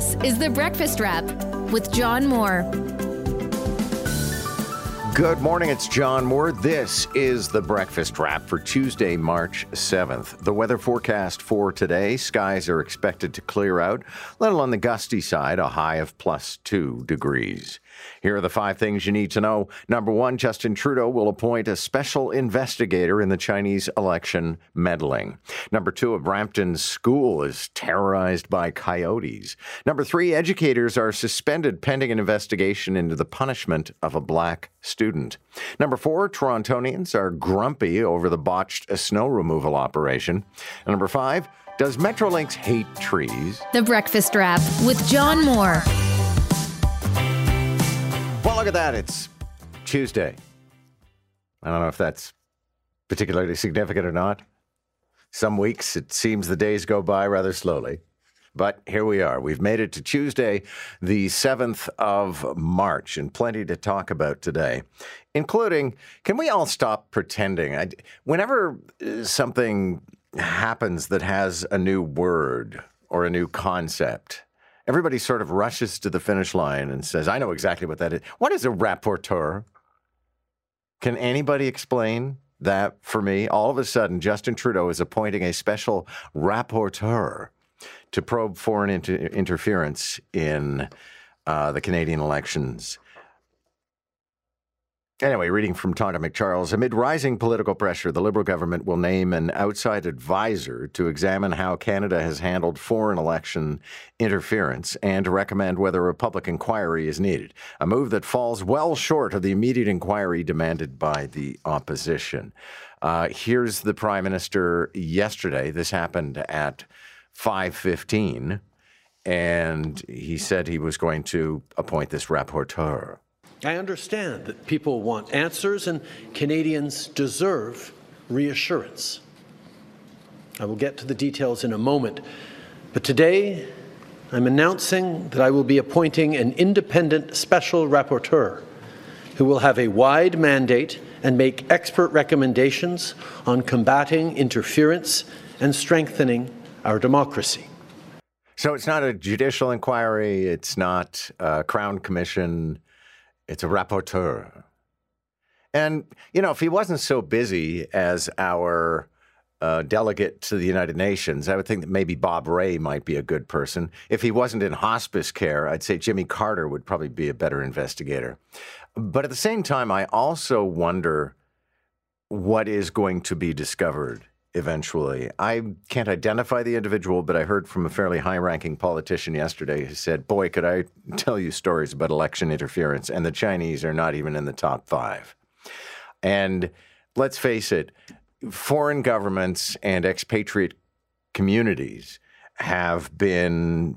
This is The Breakfast Wrap with John Moore. Good morning, it's John Moore. This is the breakfast wrap for Tuesday, March 7th. The weather forecast for today skies are expected to clear out, little on the gusty side, a high of plus two degrees. Here are the five things you need to know. Number one, Justin Trudeau will appoint a special investigator in the Chinese election meddling. Number two, a Brampton school is terrorized by coyotes. Number three, educators are suspended pending an investigation into the punishment of a black student. Number four, Torontonians are grumpy over the botched snow removal operation. And number five, does Metrolinx hate trees? The Breakfast Wrap with John Moore. Well, look at that. It's Tuesday. I don't know if that's particularly significant or not. Some weeks it seems the days go by rather slowly. But here we are. We've made it to Tuesday, the 7th of March, and plenty to talk about today, including can we all stop pretending? I, whenever uh, something happens that has a new word or a new concept, everybody sort of rushes to the finish line and says, I know exactly what that is. What is a rapporteur? Can anybody explain that for me? All of a sudden, Justin Trudeau is appointing a special rapporteur to probe foreign inter- interference in uh, the Canadian elections. Anyway, reading from Tonda MacCharles. Amid rising political pressure, the Liberal government will name an outside advisor to examine how Canada has handled foreign election interference and to recommend whether a public inquiry is needed. A move that falls well short of the immediate inquiry demanded by the opposition. Uh, here's the Prime Minister yesterday. This happened at 5:15, and he said he was going to appoint this rapporteur. I understand that people want answers and Canadians deserve reassurance. I will get to the details in a moment, but today I'm announcing that I will be appointing an independent special rapporteur who will have a wide mandate and make expert recommendations on combating interference and strengthening our democracy. So it's not a judicial inquiry, it's not a Crown Commission it's a rapporteur. And, you know, if he wasn't so busy as our uh, delegate to the United Nations, I would think that maybe Bob Rae might be a good person. If he wasn't in hospice care, I'd say Jimmy Carter would probably be a better investigator. But at the same time, I also wonder what is going to be discovered eventually. I can't identify the individual, but I heard from a fairly high ranking politician yesterday who said, Boy, could I tell you stories about election interference, and the Chinese are not even in the top five. And let's face it, foreign governments and expatriate communities have been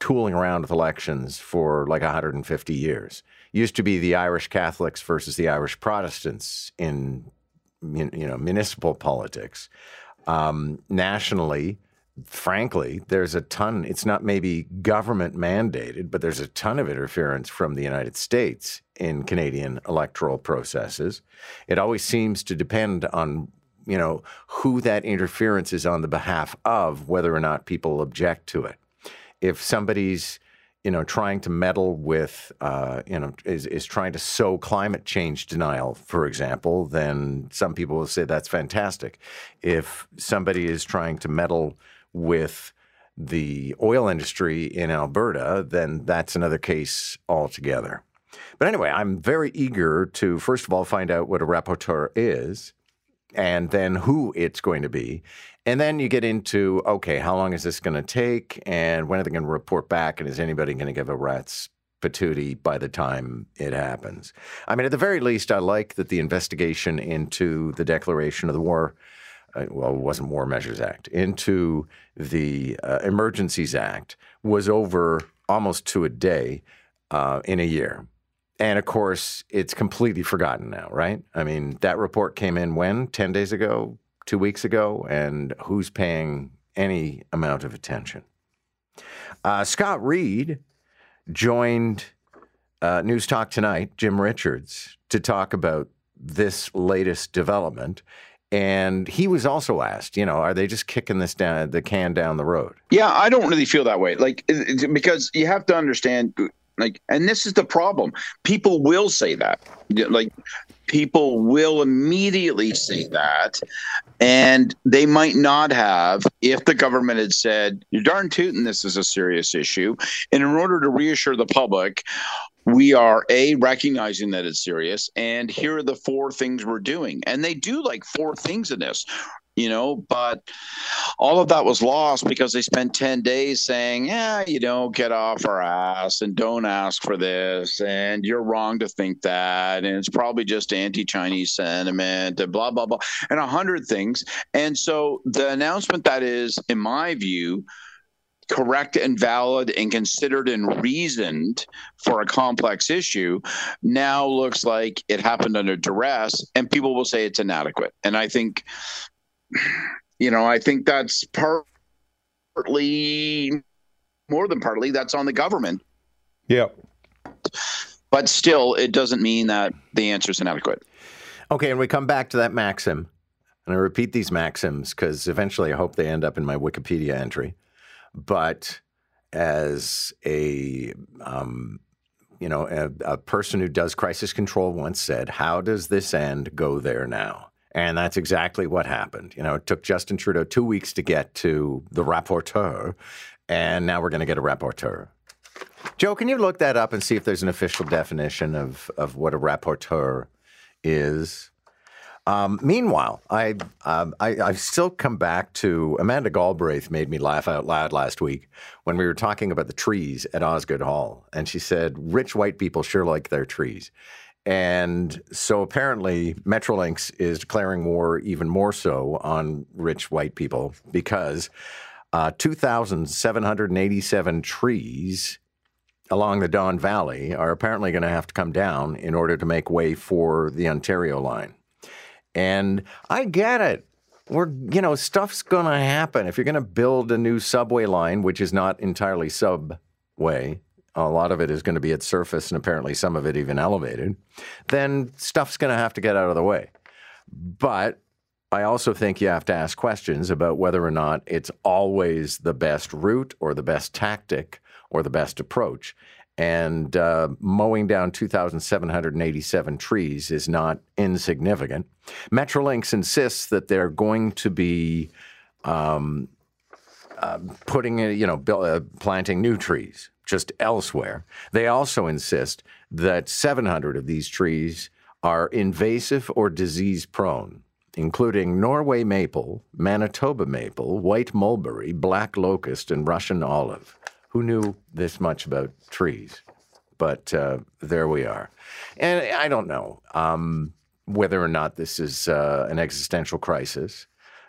tooling around with elections for like 150 years. Used to be the Irish Catholics versus the Irish Protestants in you know municipal politics. Um, nationally, frankly, there's a ton. It's not maybe government mandated, but there's a ton of interference from the United States in Canadian electoral processes. It always seems to depend on you know who that interference is on the behalf of, whether or not people object to it. If somebody's you know, trying to meddle with, uh, you know, is, is trying to sow climate change denial, for example, then some people will say that's fantastic. If somebody is trying to meddle with the oil industry in Alberta, then that's another case altogether. But anyway, I'm very eager to, first of all, find out what a rapporteur is and then who it's going to be. And then you get into okay, how long is this going to take? And when are they going to report back? And is anybody going to give a rat's patootie by the time it happens? I mean, at the very least, I like that the investigation into the declaration of the war. Uh, well, it wasn't War Measures Act, into the uh, Emergencies Act was over almost to a day uh, in a year. And of course, it's completely forgotten now, right? I mean, that report came in when? 10 days ago, two weeks ago? And who's paying any amount of attention? Uh, Scott Reid joined uh, News Talk Tonight, Jim Richards, to talk about this latest development. And he was also asked, you know, are they just kicking this down the can down the road? Yeah, I don't really feel that way. Like because you have to understand like and this is the problem. People will say that. Like people will immediately say that and they might not have if the government had said you're darn tootin' this is a serious issue and in order to reassure the public we are a recognizing that it's serious and here are the four things we're doing and they do like four things in this you know but all of that was lost because they spent 10 days saying yeah you know get off our ass and don't ask for this and you're wrong to think that and it's probably just anti-chinese sentiment and blah blah blah and a hundred things. And so the announcement that is in my view correct and valid and considered and reasoned for a complex issue now looks like it happened under duress and people will say it's inadequate. And i think you know i think that's partly more than partly that's on the government yeah but still it doesn't mean that the answer is inadequate okay and we come back to that maxim and i repeat these maxims because eventually i hope they end up in my wikipedia entry but as a um, you know a, a, person who does crisis control once said, "How does this end? Go there now." And that's exactly what happened. You know, it took Justin Trudeau two weeks to get to the rapporteur, and now we're going to get a rapporteur. Joe, can you look that up and see if there's an official definition of, of what a rapporteur is? Um, meanwhile, I, um, I I still come back to Amanda Galbraith made me laugh out loud last week when we were talking about the trees at Osgoode Hall, and she said rich white people sure like their trees. And so apparently, Metrolinx is declaring war even more so on rich white people because uh, 2,787 trees along the Don Valley are apparently going to have to come down in order to make way for the Ontario line. And I get it. We're, you know, stuff's going to happen. If you're going to build a new subway line, which is not entirely subway, a lot of it is going to be at surface and apparently some of it even elevated, then stuff's going to have to get out of the way. But I also think you have to ask questions about whether or not it's always the best route or the best tactic or the best approach. And uh, mowing down 2,787 trees is not insignificant. Metrolinx insists that they're going to be um, uh, putting, you know, uh, planting new trees just elsewhere. They also insist that 700 of these trees are invasive or disease prone, including Norway maple, Manitoba maple, white mulberry, black locust, and Russian olive who knew this much about trees. But uh, there we are. And I don't know um, whether or not this is uh, an existential crisis,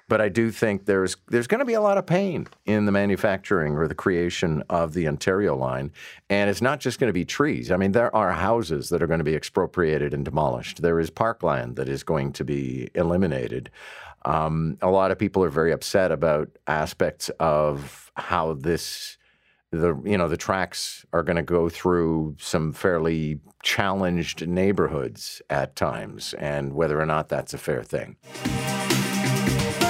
but I do think there's there's going to be a lot of pain in the manufacturing or the creation of the Ontario line, and it's not just going to be trees. I mean, there are houses that are going to be expropriated and demolished. There is parkland that is going to be eliminated. Um, a lot of people are very upset about aspects of how this the you know the tracks are going to go through some fairly challenged neighborhoods at times, and whether or not that's a fair thing.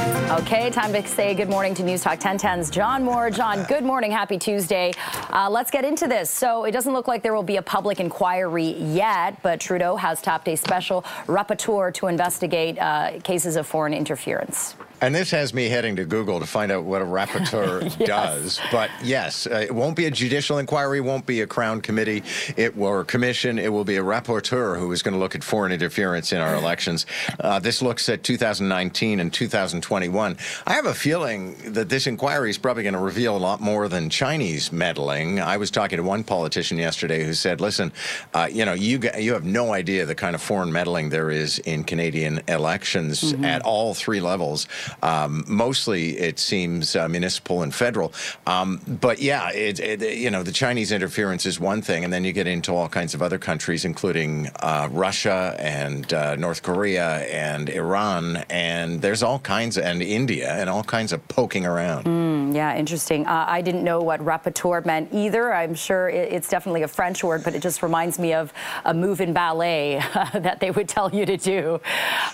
Okay, time to say good morning to News Talk 1010's John Moore. John, good morning. Happy Tuesday. Uh, let's get into this. So, it doesn't look like there will be a public inquiry yet, but Trudeau has tapped a special rapporteur to investigate uh, cases of foreign interference. And this has me heading to Google to find out what a rapporteur yes. does. But yes, uh, it won't be a judicial inquiry, won't be a Crown committee, it or commission. It will be a rapporteur who is going to look at foreign interference in our elections. Uh, this looks at 2019 and 2021. I have a feeling that this inquiry is probably going to reveal a lot more than Chinese meddling. I was talking to one politician yesterday who said, "Listen, uh, you know, you you have no idea the kind of foreign meddling there is in Canadian elections mm-hmm. at all three levels." Um, mostly, it seems uh, municipal and federal. Um, but yeah, it, it, you know, the Chinese interference is one thing, and then you get into all kinds of other countries, including uh, Russia and uh, North Korea and Iran, and there's all kinds and India, and all kinds of poking around. Mm, yeah, interesting. Uh, I didn't know what rapporteur meant either. I'm sure it's definitely a French word, but it just reminds me of a move in ballet that they would tell you to do.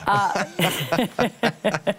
Uh,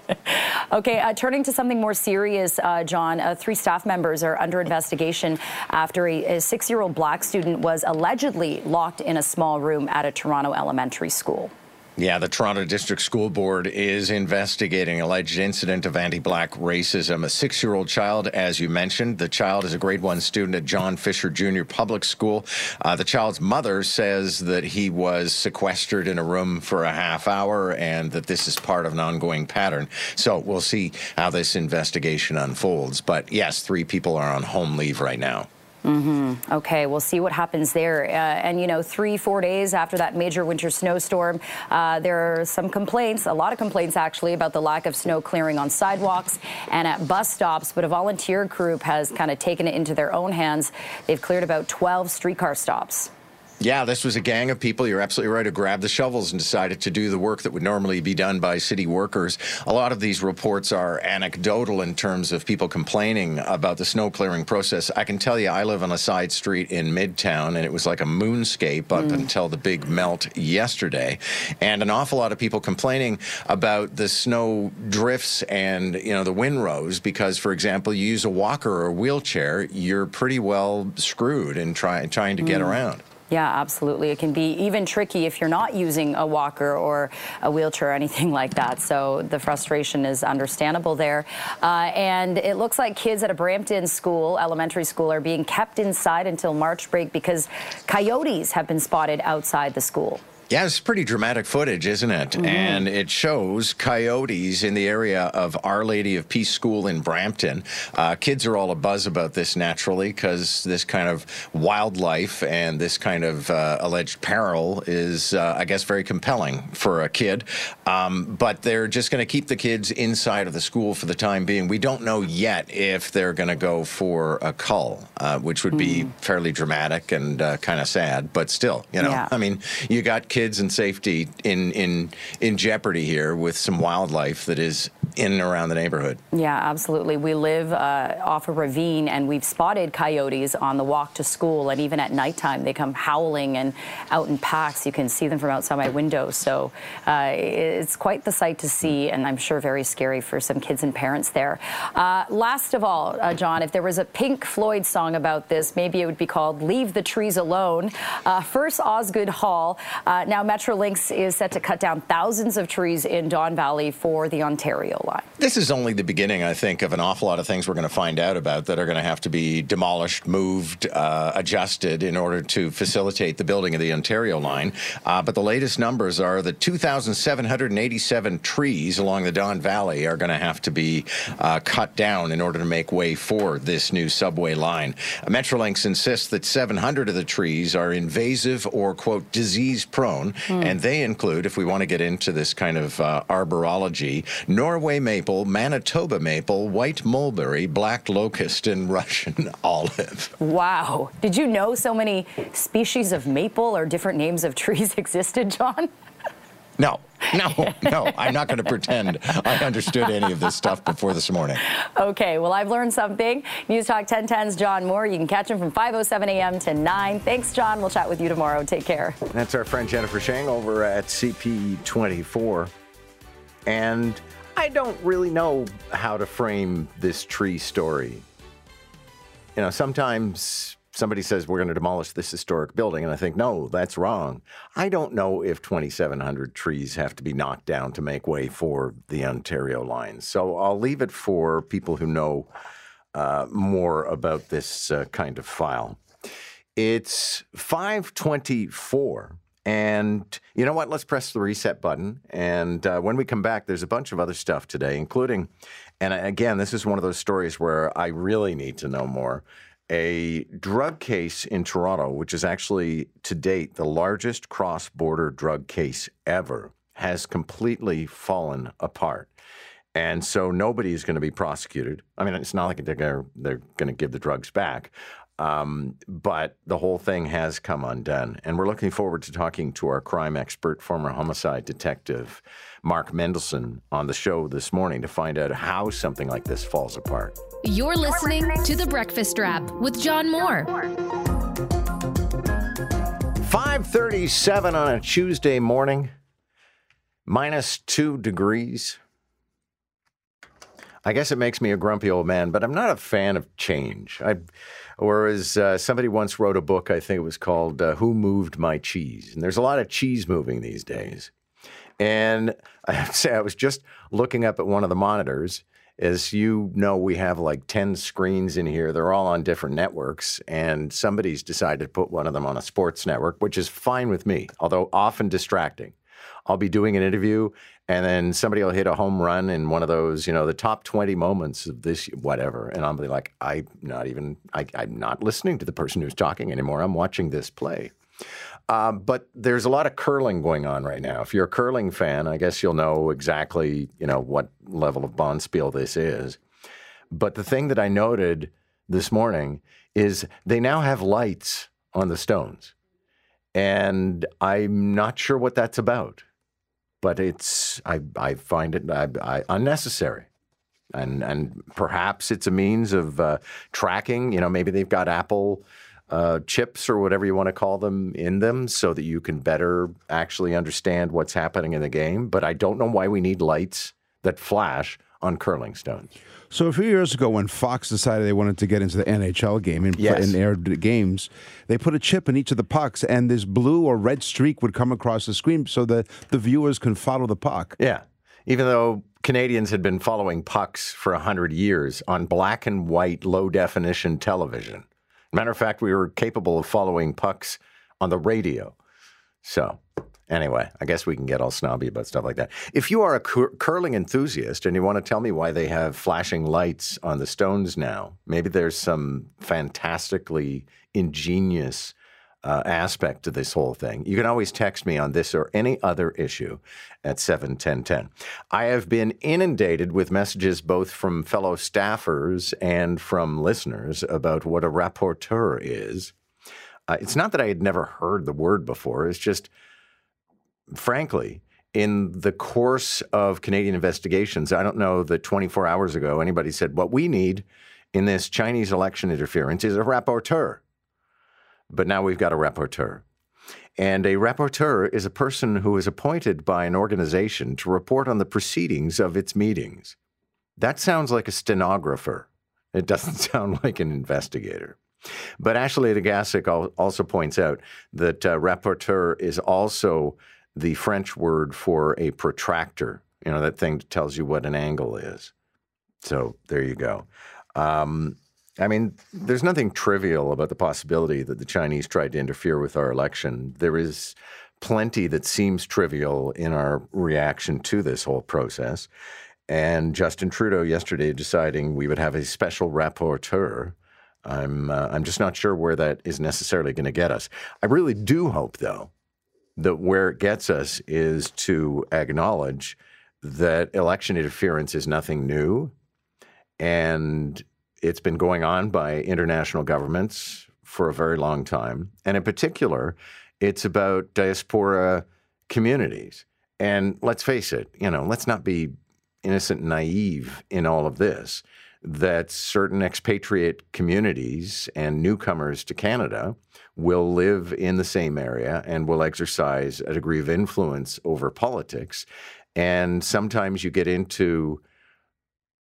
okay, uh, turning to something more serious, uh, John. Uh, three staff members are under investigation after a, a six year old black student was allegedly locked in a small room at a Toronto elementary school. Yeah, the Toronto District School Board is investigating alleged incident of anti-black racism. A six-year-old child, as you mentioned, the child is a grade one student at John Fisher Junior Public School. Uh, the child's mother says that he was sequestered in a room for a half hour and that this is part of an ongoing pattern. So we'll see how this investigation unfolds. But yes, three people are on home leave right now. Mm-hmm. Okay, we'll see what happens there. Uh, and, you know, three, four days after that major winter snowstorm, uh, there are some complaints, a lot of complaints actually, about the lack of snow clearing on sidewalks and at bus stops. But a volunteer group has kind of taken it into their own hands. They've cleared about 12 streetcar stops. Yeah, this was a gang of people. You're absolutely right. Who grabbed the shovels and decided to do the work that would normally be done by city workers. A lot of these reports are anecdotal in terms of people complaining about the snow clearing process. I can tell you, I live on a side street in Midtown, and it was like a moonscape up mm. until the big melt yesterday, and an awful lot of people complaining about the snow drifts and you know the windrows because, for example, you use a walker or a wheelchair, you're pretty well screwed in try, trying to get mm. around. Yeah, absolutely. It can be even tricky if you're not using a walker or a wheelchair or anything like that. So the frustration is understandable there. Uh, and it looks like kids at a Brampton school, elementary school, are being kept inside until March break because coyotes have been spotted outside the school. Yeah, it's pretty dramatic footage, isn't it? Mm-hmm. And it shows coyotes in the area of Our Lady of Peace School in Brampton. Uh, kids are all a buzz about this naturally because this kind of wildlife and this kind of uh, alleged peril is, uh, I guess, very compelling for a kid. Um, but they're just going to keep the kids inside of the school for the time being. We don't know yet if they're going to go for a cull, uh, which would be mm. fairly dramatic and uh, kind of sad. But still, you know, yeah. I mean, you got kids kids and safety in in in jeopardy here with some wildlife that is in and around the neighborhood. Yeah, absolutely. We live uh, off a ravine, and we've spotted coyotes on the walk to school, and even at nighttime, they come howling and out in packs. You can see them from outside my window. So uh, it's quite the sight to see, and I'm sure very scary for some kids and parents there. Uh, last of all, uh, John, if there was a Pink Floyd song about this, maybe it would be called "Leave the Trees Alone." Uh, first, Osgoode Hall. Uh, now, Metrolinx is set to cut down thousands of trees in Don Valley for the Ontario line. This is only the beginning, I think, of an awful lot of things we're going to find out about that are going to have to be demolished, moved, uh, adjusted in order to facilitate the building of the Ontario line. Uh, but the latest numbers are that 2,787 trees along the Don Valley are going to have to be uh, cut down in order to make way for this new subway line. Metrolinx insists that 700 of the trees are invasive or, quote, disease prone, mm. and they include, if we want to get into this kind of uh, arborology, Norway Norway maple, Manitoba maple, white mulberry, black locust, and Russian olive. Wow. Did you know so many species of maple or different names of trees existed, John? No, no, no. I'm not going to pretend I understood any of this stuff before this morning. Okay, well, I've learned something. News Talk 1010's John Moore. You can catch him from 5.07 a.m. to 9. Thanks, John. We'll chat with you tomorrow. Take care. That's our friend Jennifer Shang over at CP24. And I don't really know how to frame this tree story. You know, sometimes somebody says we're going to demolish this historic building, and I think, no, that's wrong. I don't know if 2,700 trees have to be knocked down to make way for the Ontario line. So I'll leave it for people who know uh, more about this uh, kind of file. It's 524. And you know what? Let's press the reset button. And uh, when we come back, there's a bunch of other stuff today, including, and again, this is one of those stories where I really need to know more. A drug case in Toronto, which is actually to date the largest cross border drug case ever, has completely fallen apart. And so nobody's going to be prosecuted. I mean, it's not like they're they're going to give the drugs back. Um, but the whole thing has come undone. And we're looking forward to talking to our crime expert, former homicide detective Mark Mendelson, on the show this morning to find out how something like this falls apart. You're listening to The Breakfast Wrap with John Moore. 537 on a Tuesday morning, minus two degrees. I guess it makes me a grumpy old man, but I'm not a fan of change. I, or as uh, somebody once wrote a book, I think it was called uh, "Who Moved My Cheese," and there's a lot of cheese moving these days. And I have to say, I was just looking up at one of the monitors. As you know, we have like 10 screens in here. They're all on different networks, and somebody's decided to put one of them on a sports network, which is fine with me, although often distracting. I'll be doing an interview and then somebody will hit a home run in one of those, you know, the top 20 moments of this, whatever. And I'll be like, I'm not even, I, am not listening to the person who's talking anymore. I'm watching this play. Um, but there's a lot of curling going on right now. If you're a curling fan, I guess you'll know exactly, you know, what level of bonspiel this is. But the thing that I noted this morning is they now have lights on the stones. And I'm not sure what that's about but it's I, I find it I, I, unnecessary. And, and perhaps it's a means of uh, tracking. You know, maybe they've got Apple uh, chips or whatever you want to call them in them so that you can better actually understand what's happening in the game. But I don't know why we need lights that flash on curling stones. So a few years ago, when Fox decided they wanted to get into the NHL game and, yes. and air games, they put a chip in each of the pucks, and this blue or red streak would come across the screen so that the viewers can follow the puck. Yeah, even though Canadians had been following pucks for hundred years on black and white, low definition television. Matter of fact, we were capable of following pucks on the radio. So Anyway, I guess we can get all snobby about stuff like that. If you are a cur- curling enthusiast and you want to tell me why they have flashing lights on the stones now, maybe there's some fantastically ingenious uh, aspect to this whole thing, you can always text me on this or any other issue at 71010. I have been inundated with messages both from fellow staffers and from listeners about what a rapporteur is. Uh, it's not that I had never heard the word before, it's just frankly, in the course of Canadian investigations, I don't know that 24 hours ago anybody said what we need in this Chinese election interference is a rapporteur. But now we've got a rapporteur. And a rapporteur is a person who is appointed by an organization to report on the proceedings of its meetings. That sounds like a stenographer. It doesn't sound like an investigator. But Ashley Legasic also points out that uh, rapporteur is also the French word for a protractor, you know, that thing that tells you what an angle is. So there you go. Um, I mean, there's nothing trivial about the possibility that the Chinese tried to interfere with our election. There is plenty that seems trivial in our reaction to this whole process. And Justin Trudeau yesterday deciding we would have a special rapporteur. I'm uh, I'm just not sure where that is necessarily going to get us. I really do hope, though, that where it gets us is to acknowledge that election interference is nothing new and it's been going on by international governments for a very long time. And in particular, it's about diaspora communities. And let's face it, you know, let's not be innocent and naive in all of this that certain expatriate communities and newcomers to Canada will live in the same area and will exercise a degree of influence over politics. And sometimes you get into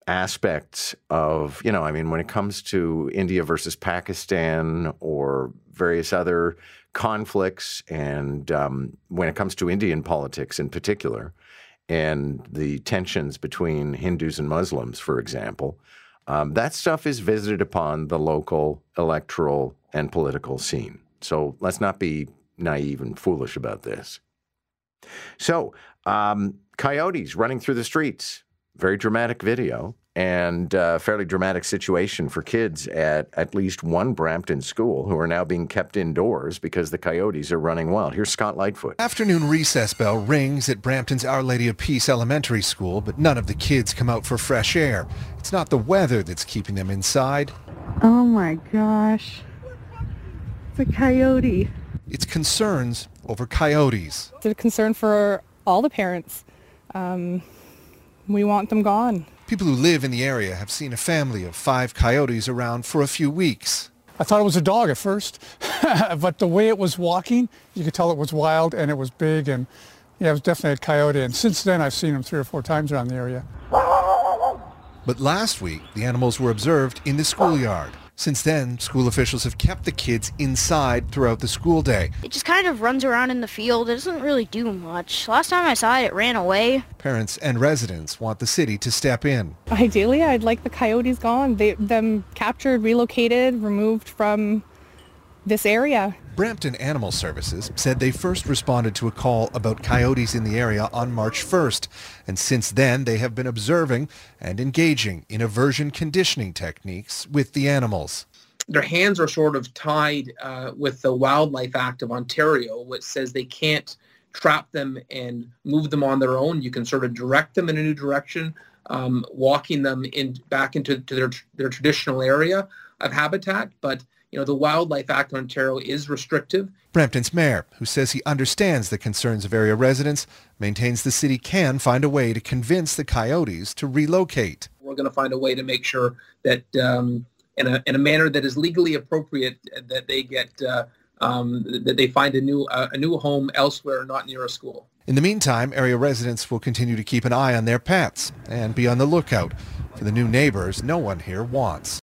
aspects of, you know, I mean, when it comes to India versus Pakistan or various other conflicts, and um, when it comes to Indian politics in particular, and the tensions between Hindus and Muslims, for example, um, that stuff is visited upon the local electoral and political scene. So let's not be naive and foolish about this. So, um, coyotes running through the streets, very dramatic video. And uh, fairly dramatic situation for kids at at least one Brampton school who are now being kept indoors because the coyotes are running wild. Here's Scott Lightfoot. Afternoon recess bell rings at Brampton's Our Lady of Peace Elementary School, but none of the kids come out for fresh air. It's not the weather that's keeping them inside. Oh my gosh. It's a coyote. It's concerns over coyotes. It's a concern for all the parents. Um, we want them gone. People who live in the area have seen a family of five coyotes around for a few weeks. I thought it was a dog at first, but the way it was walking, you could tell it was wild and it was big and yeah, it was definitely a coyote. And since then, I've seen them three or four times around the area. But last week, the animals were observed in the schoolyard. Since then, school officials have kept the kids inside throughout the school day. It just kind of runs around in the field. It doesn't really do much. Last time I saw it, it ran away. Parents and residents want the city to step in. Ideally, I'd like the coyotes gone. They, them captured, relocated, removed from this area. Brampton Animal Services said they first responded to a call about coyotes in the area on March 1st, and since then they have been observing and engaging in aversion conditioning techniques with the animals. Their hands are sort of tied uh, with the Wildlife Act of Ontario, which says they can't trap them and move them on their own. You can sort of direct them in a new direction, um, walking them in back into their their traditional area of habitat, but you know, the Wildlife Act in Ontario is restrictive. Brampton's mayor, who says he understands the concerns of area residents, maintains the city can find a way to convince the coyotes to relocate. We're going to find a way to make sure that um, in, a, in a manner that is legally appropriate, that they get uh, um, that they find a new uh, a new home elsewhere, not near a school. In the meantime, area residents will continue to keep an eye on their pets and be on the lookout for the new neighbors no one here wants.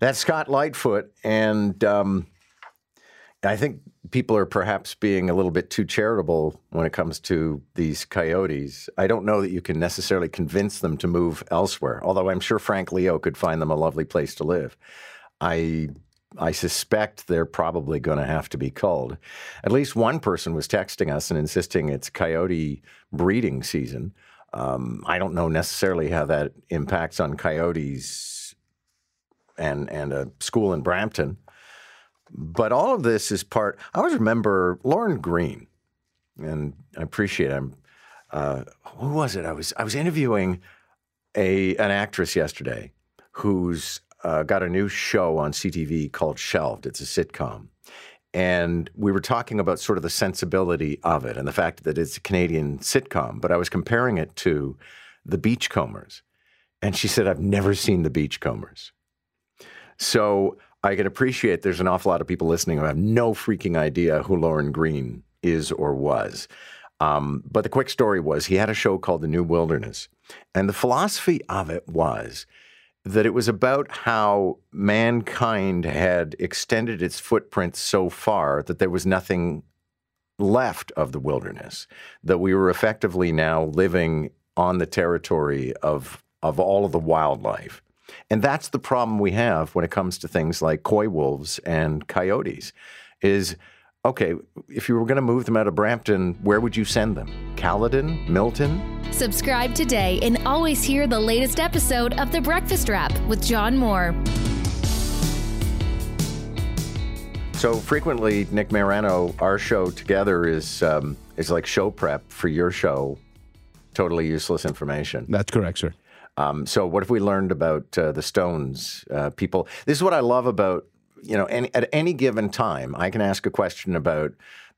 That's Scott Lightfoot, and um, I think people are perhaps being a little bit too charitable when it comes to these coyotes. I don't know that you can necessarily convince them to move elsewhere, although I'm sure Frank Leo could find them a lovely place to live. I I suspect they're probably going to have to be culled. At least one person was texting us and insisting it's coyote breeding season. Um, I don't know necessarily how that impacts on coyotes and and a school in Brampton. But all of this is part. I always remember Lorne Greene, and I appreciate him. Uh, who was it? I was I was interviewing a an actress yesterday who's uh, got a new show on CTV called Shelved. It's a sitcom, and we were talking about sort of the sensibility of it and the fact that it's a Canadian sitcom. But I was comparing it to the Beachcombers, and she said, "I've never seen the Beachcombers." So I can appreciate there's an awful lot of people listening who have no freaking idea who Lorne Greene is or was. Um, but the quick story was he had a show called The New Wilderness. And the philosophy of it was that it was about how mankind had extended its footprint so far that there was nothing left of the wilderness, that we were effectively now living on the territory of, of all of the wildlife. And that's the problem we have when it comes to things like coy wolves and coyotes is okay, if you were going to move them out of Brampton, where would you send them? Caledon? Milton? Subscribe today and always hear the latest episode of The Breakfast Wrap with John Moore. So frequently, Nick Marano, our show together is um, is like show prep for your show. Totally useless information. That's correct, sir. Um, so, what have we learned about uh, the Stones uh, people? This is what I love about you know. Any, at any given time, I can ask a question about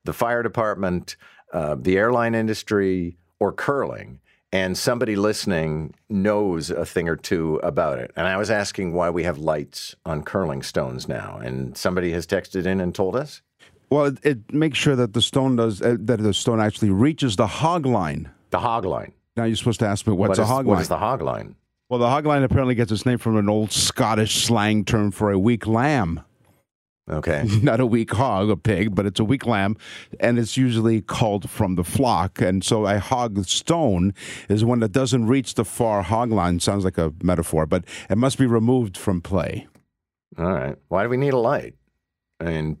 the fire department, uh, the airline industry, or curling, and somebody listening knows a thing or two about it. And I was asking why we have lights on curling stones now, and somebody has texted in and told us. Well, it, it makes sure that the stone does uh, that the stone actually reaches the hog line. The hog line. Now you're supposed to ask me what's what a hog what line. What is the hog line? Well, the hog line apparently gets its name from an old Scottish slang term for a weak lamb. Okay. Not a weak hog, a pig, but it's a weak lamb, and it's usually called from the flock. And so a hog stone is one that doesn't reach the far hog line. Sounds like a metaphor, but it must be removed from play. All right. Why do we need a light? I mean,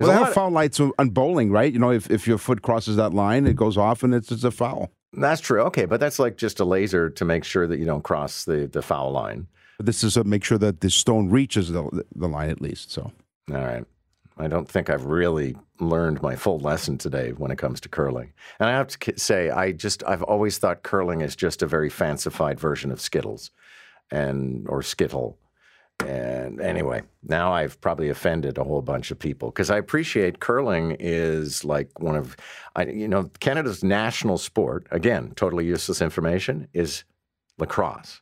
well, they have foul lights on bowling, right? You know, if, if your foot crosses that line, it goes off and it's, it's a foul. That's true. Okay, but that's like just a laser to make sure that you don't cross the, the foul line. This is to make sure that the stone reaches the, the line at least. So, all right. I don't think I've really learned my full lesson today when it comes to curling. And I have to say, I just I've always thought curling is just a very fancified version of Skittles, and or Skittle. And anyway, now I've probably offended a whole bunch of people because I appreciate curling is like one of, I, you know, Canada's national sport. Again, totally useless information is lacrosse.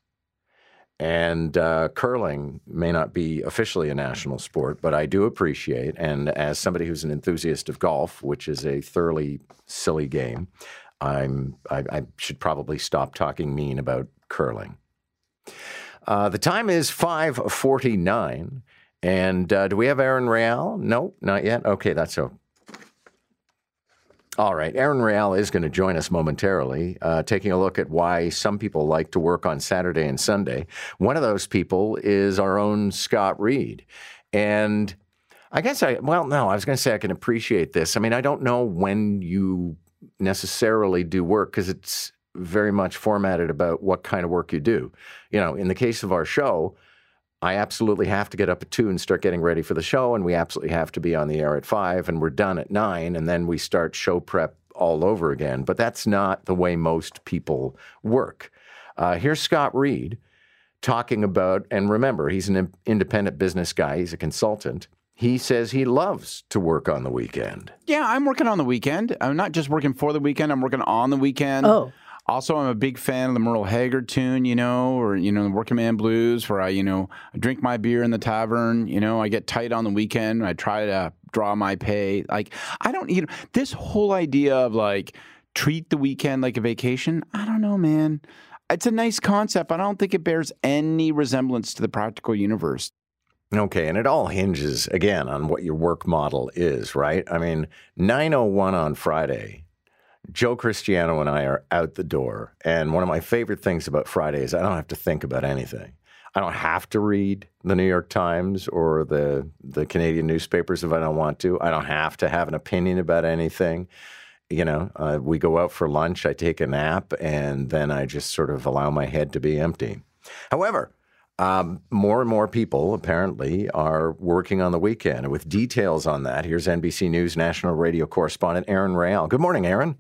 And uh, curling may not be officially a national sport, but I do appreciate, and as somebody who's an enthusiast of golf, which is a thoroughly silly game, I'm I, I should probably stop talking mean about curling. Uh, the time is 5:49, and uh, do we have Aaron Real? No, not yet. Okay, that's so. All right, Aaron Real is going to join us momentarily, uh, taking a look at why some people like to work on Saturday and Sunday. One of those people is our own Scott Reid. and I guess I well, no, I was going to say I can appreciate this. I mean, I don't know when you necessarily do work because it's very much formatted about what kind of work you do. You know, in the case of our show, I absolutely have to get up at two and start getting ready for the show, and we absolutely have to be on the air at five, and we're done at nine, and then we start show prep all over again. But that's not the way most people work. Uh, here's Scott Reid talking about, and remember, he's an independent business guy, he's a consultant. He says he loves to work on the weekend. Yeah, I'm working on the weekend. I'm not just working for the weekend, I'm working on the weekend. Oh. Also, I'm a big fan of the Merle Haggard tune, you know, or, you know, the Working Man Blues, where I, you know, I drink my beer in the tavern, you know, I get tight on the weekend. I try to draw my pay. Like, I don't, you know, this whole idea of like treat the weekend like a vacation, I don't know, man. It's a nice concept, but I don't think it bears any resemblance to the practical universe. Okay, and it all hinges again on what your work model is, right? I mean, 901 on Friday Joe Cristiano and I are out the door. And one of my favorite things about Friday is I don't have to think about anything. I don't have to read the New York Times or the, the Canadian newspapers if I don't want to. I don't have to have an opinion about anything. You know, uh, we go out for lunch, I take a nap, and then I just sort of allow my head to be empty. However, um, more and more people apparently are working on the weekend. With details on that, here's NBC News national radio correspondent Aaron Real. Good morning, Aaron.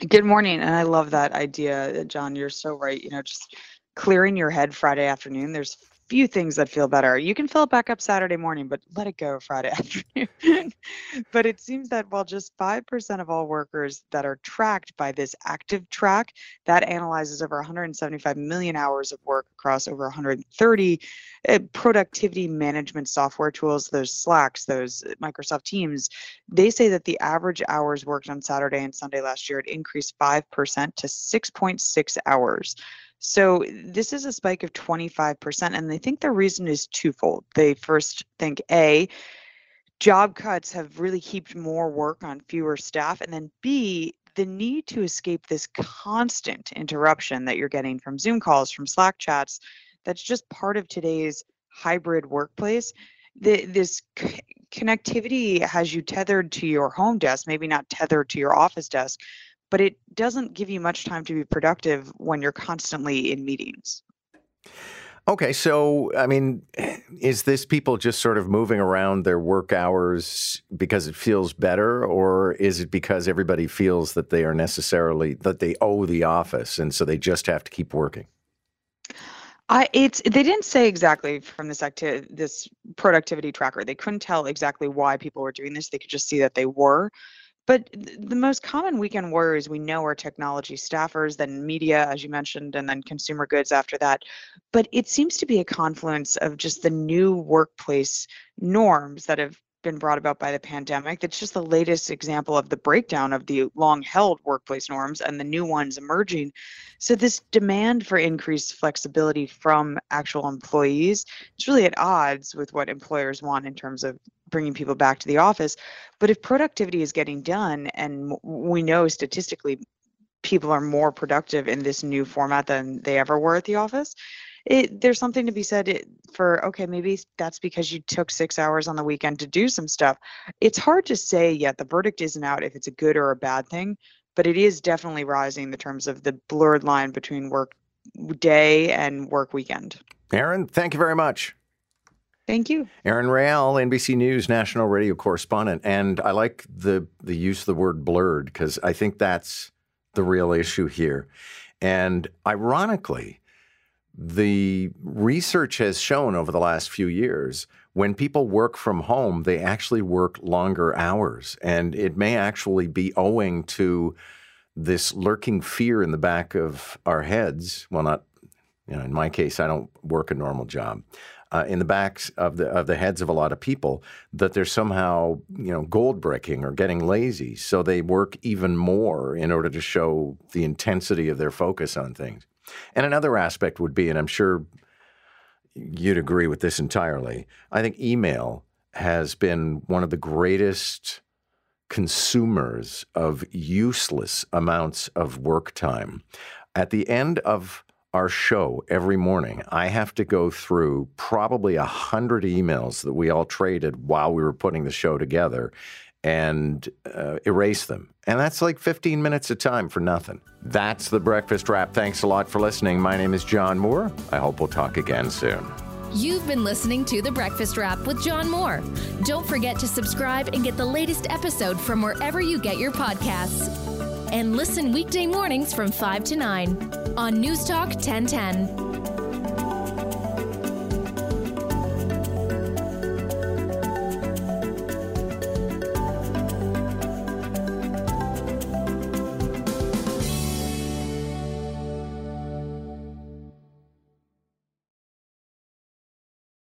Good morning. And I love that idea, John. You're so right. You know, just clearing your head Friday afternoon. There's few things that feel better. You can fill it back up Saturday morning, but let it go Friday afternoon. but it seems that while just 5% of all workers that are tracked by this ActivTrak that analyzes over 175 million hours of work across over 130 uh, productivity management software tools, those Slacks, those Microsoft Teams, they say that the average hours worked on Saturday and Sunday last year had increased 5% to 6.6 hours. So this is a spike of 25%. And they think the reason is twofold. They first think A, job cuts have really heaped more work on fewer staff. And then B, the need to escape this constant interruption that you're getting from Zoom calls, from Slack chats, that's just part of today's hybrid workplace. The, this c- connectivity has you tethered to your home desk, maybe not tethered to your office desk, but it doesn't give you much time to be productive when you're constantly in meetings. Okay, so I mean, is this people just sort of moving around their work hours because it feels better, or is it because everybody feels that they are necessarily that they owe the office, and so they just have to keep working? I it's they didn't say exactly from this acti- this productivity tracker. They couldn't tell exactly why people were doing this. They could just see that they were. But the most common weekend warriors we know are technology staffers, then media, as you mentioned, and then consumer goods after that. But it seems to be a confluence of just the new workplace norms that have been brought about by the pandemic. That's just the latest example of the breakdown of the long held workplace norms and the new ones emerging. So, this demand for increased flexibility from actual employees is really at odds with what employers want in terms of bringing people back to the office. But if productivity is getting done, and we know statistically people are more productive in this new format than they ever were at the office, it, there's something to be said for okay maybe that's because you took six hours on the weekend to do some stuff it's hard to say yet the verdict isn't out if it's a good or a bad thing but it is definitely rising in the terms of the blurred line between work day and work weekend. Aaron, thank you very much. Thank you. Aaron Rael, NBC News national radio correspondent. And I like the, the use of the word blurred because I think that's the real issue here. And ironically, the research has shown over the last few years when people work from home, they actually work longer hours. And it may actually be owing to this lurking fear in the back of our heads. Well, not, you know, in my case, I don't work a normal job. Uh, in the backs of the of the heads of a lot of people that they're somehow you know gold bricking or getting lazy, so they work even more in order to show the intensity of their focus on things. And another aspect would be, and I'm sure you'd agree with this entirely. I think email has been one of the greatest consumers of useless amounts of work time. At the end of our show every morning, I have to go through probably a hundred emails that we all traded while we were putting the show together and uh, erase them. And that's like 15 minutes of time for nothing. That's the breakfast wrap. Thanks a lot for listening. My name is John Moore. I hope we'll talk again soon. You've been listening to The Breakfast Wrap with John Moore. Don't forget to subscribe and get the latest episode from wherever you get your podcasts. And listen weekday mornings from 5 to 9 on News Talk 1010.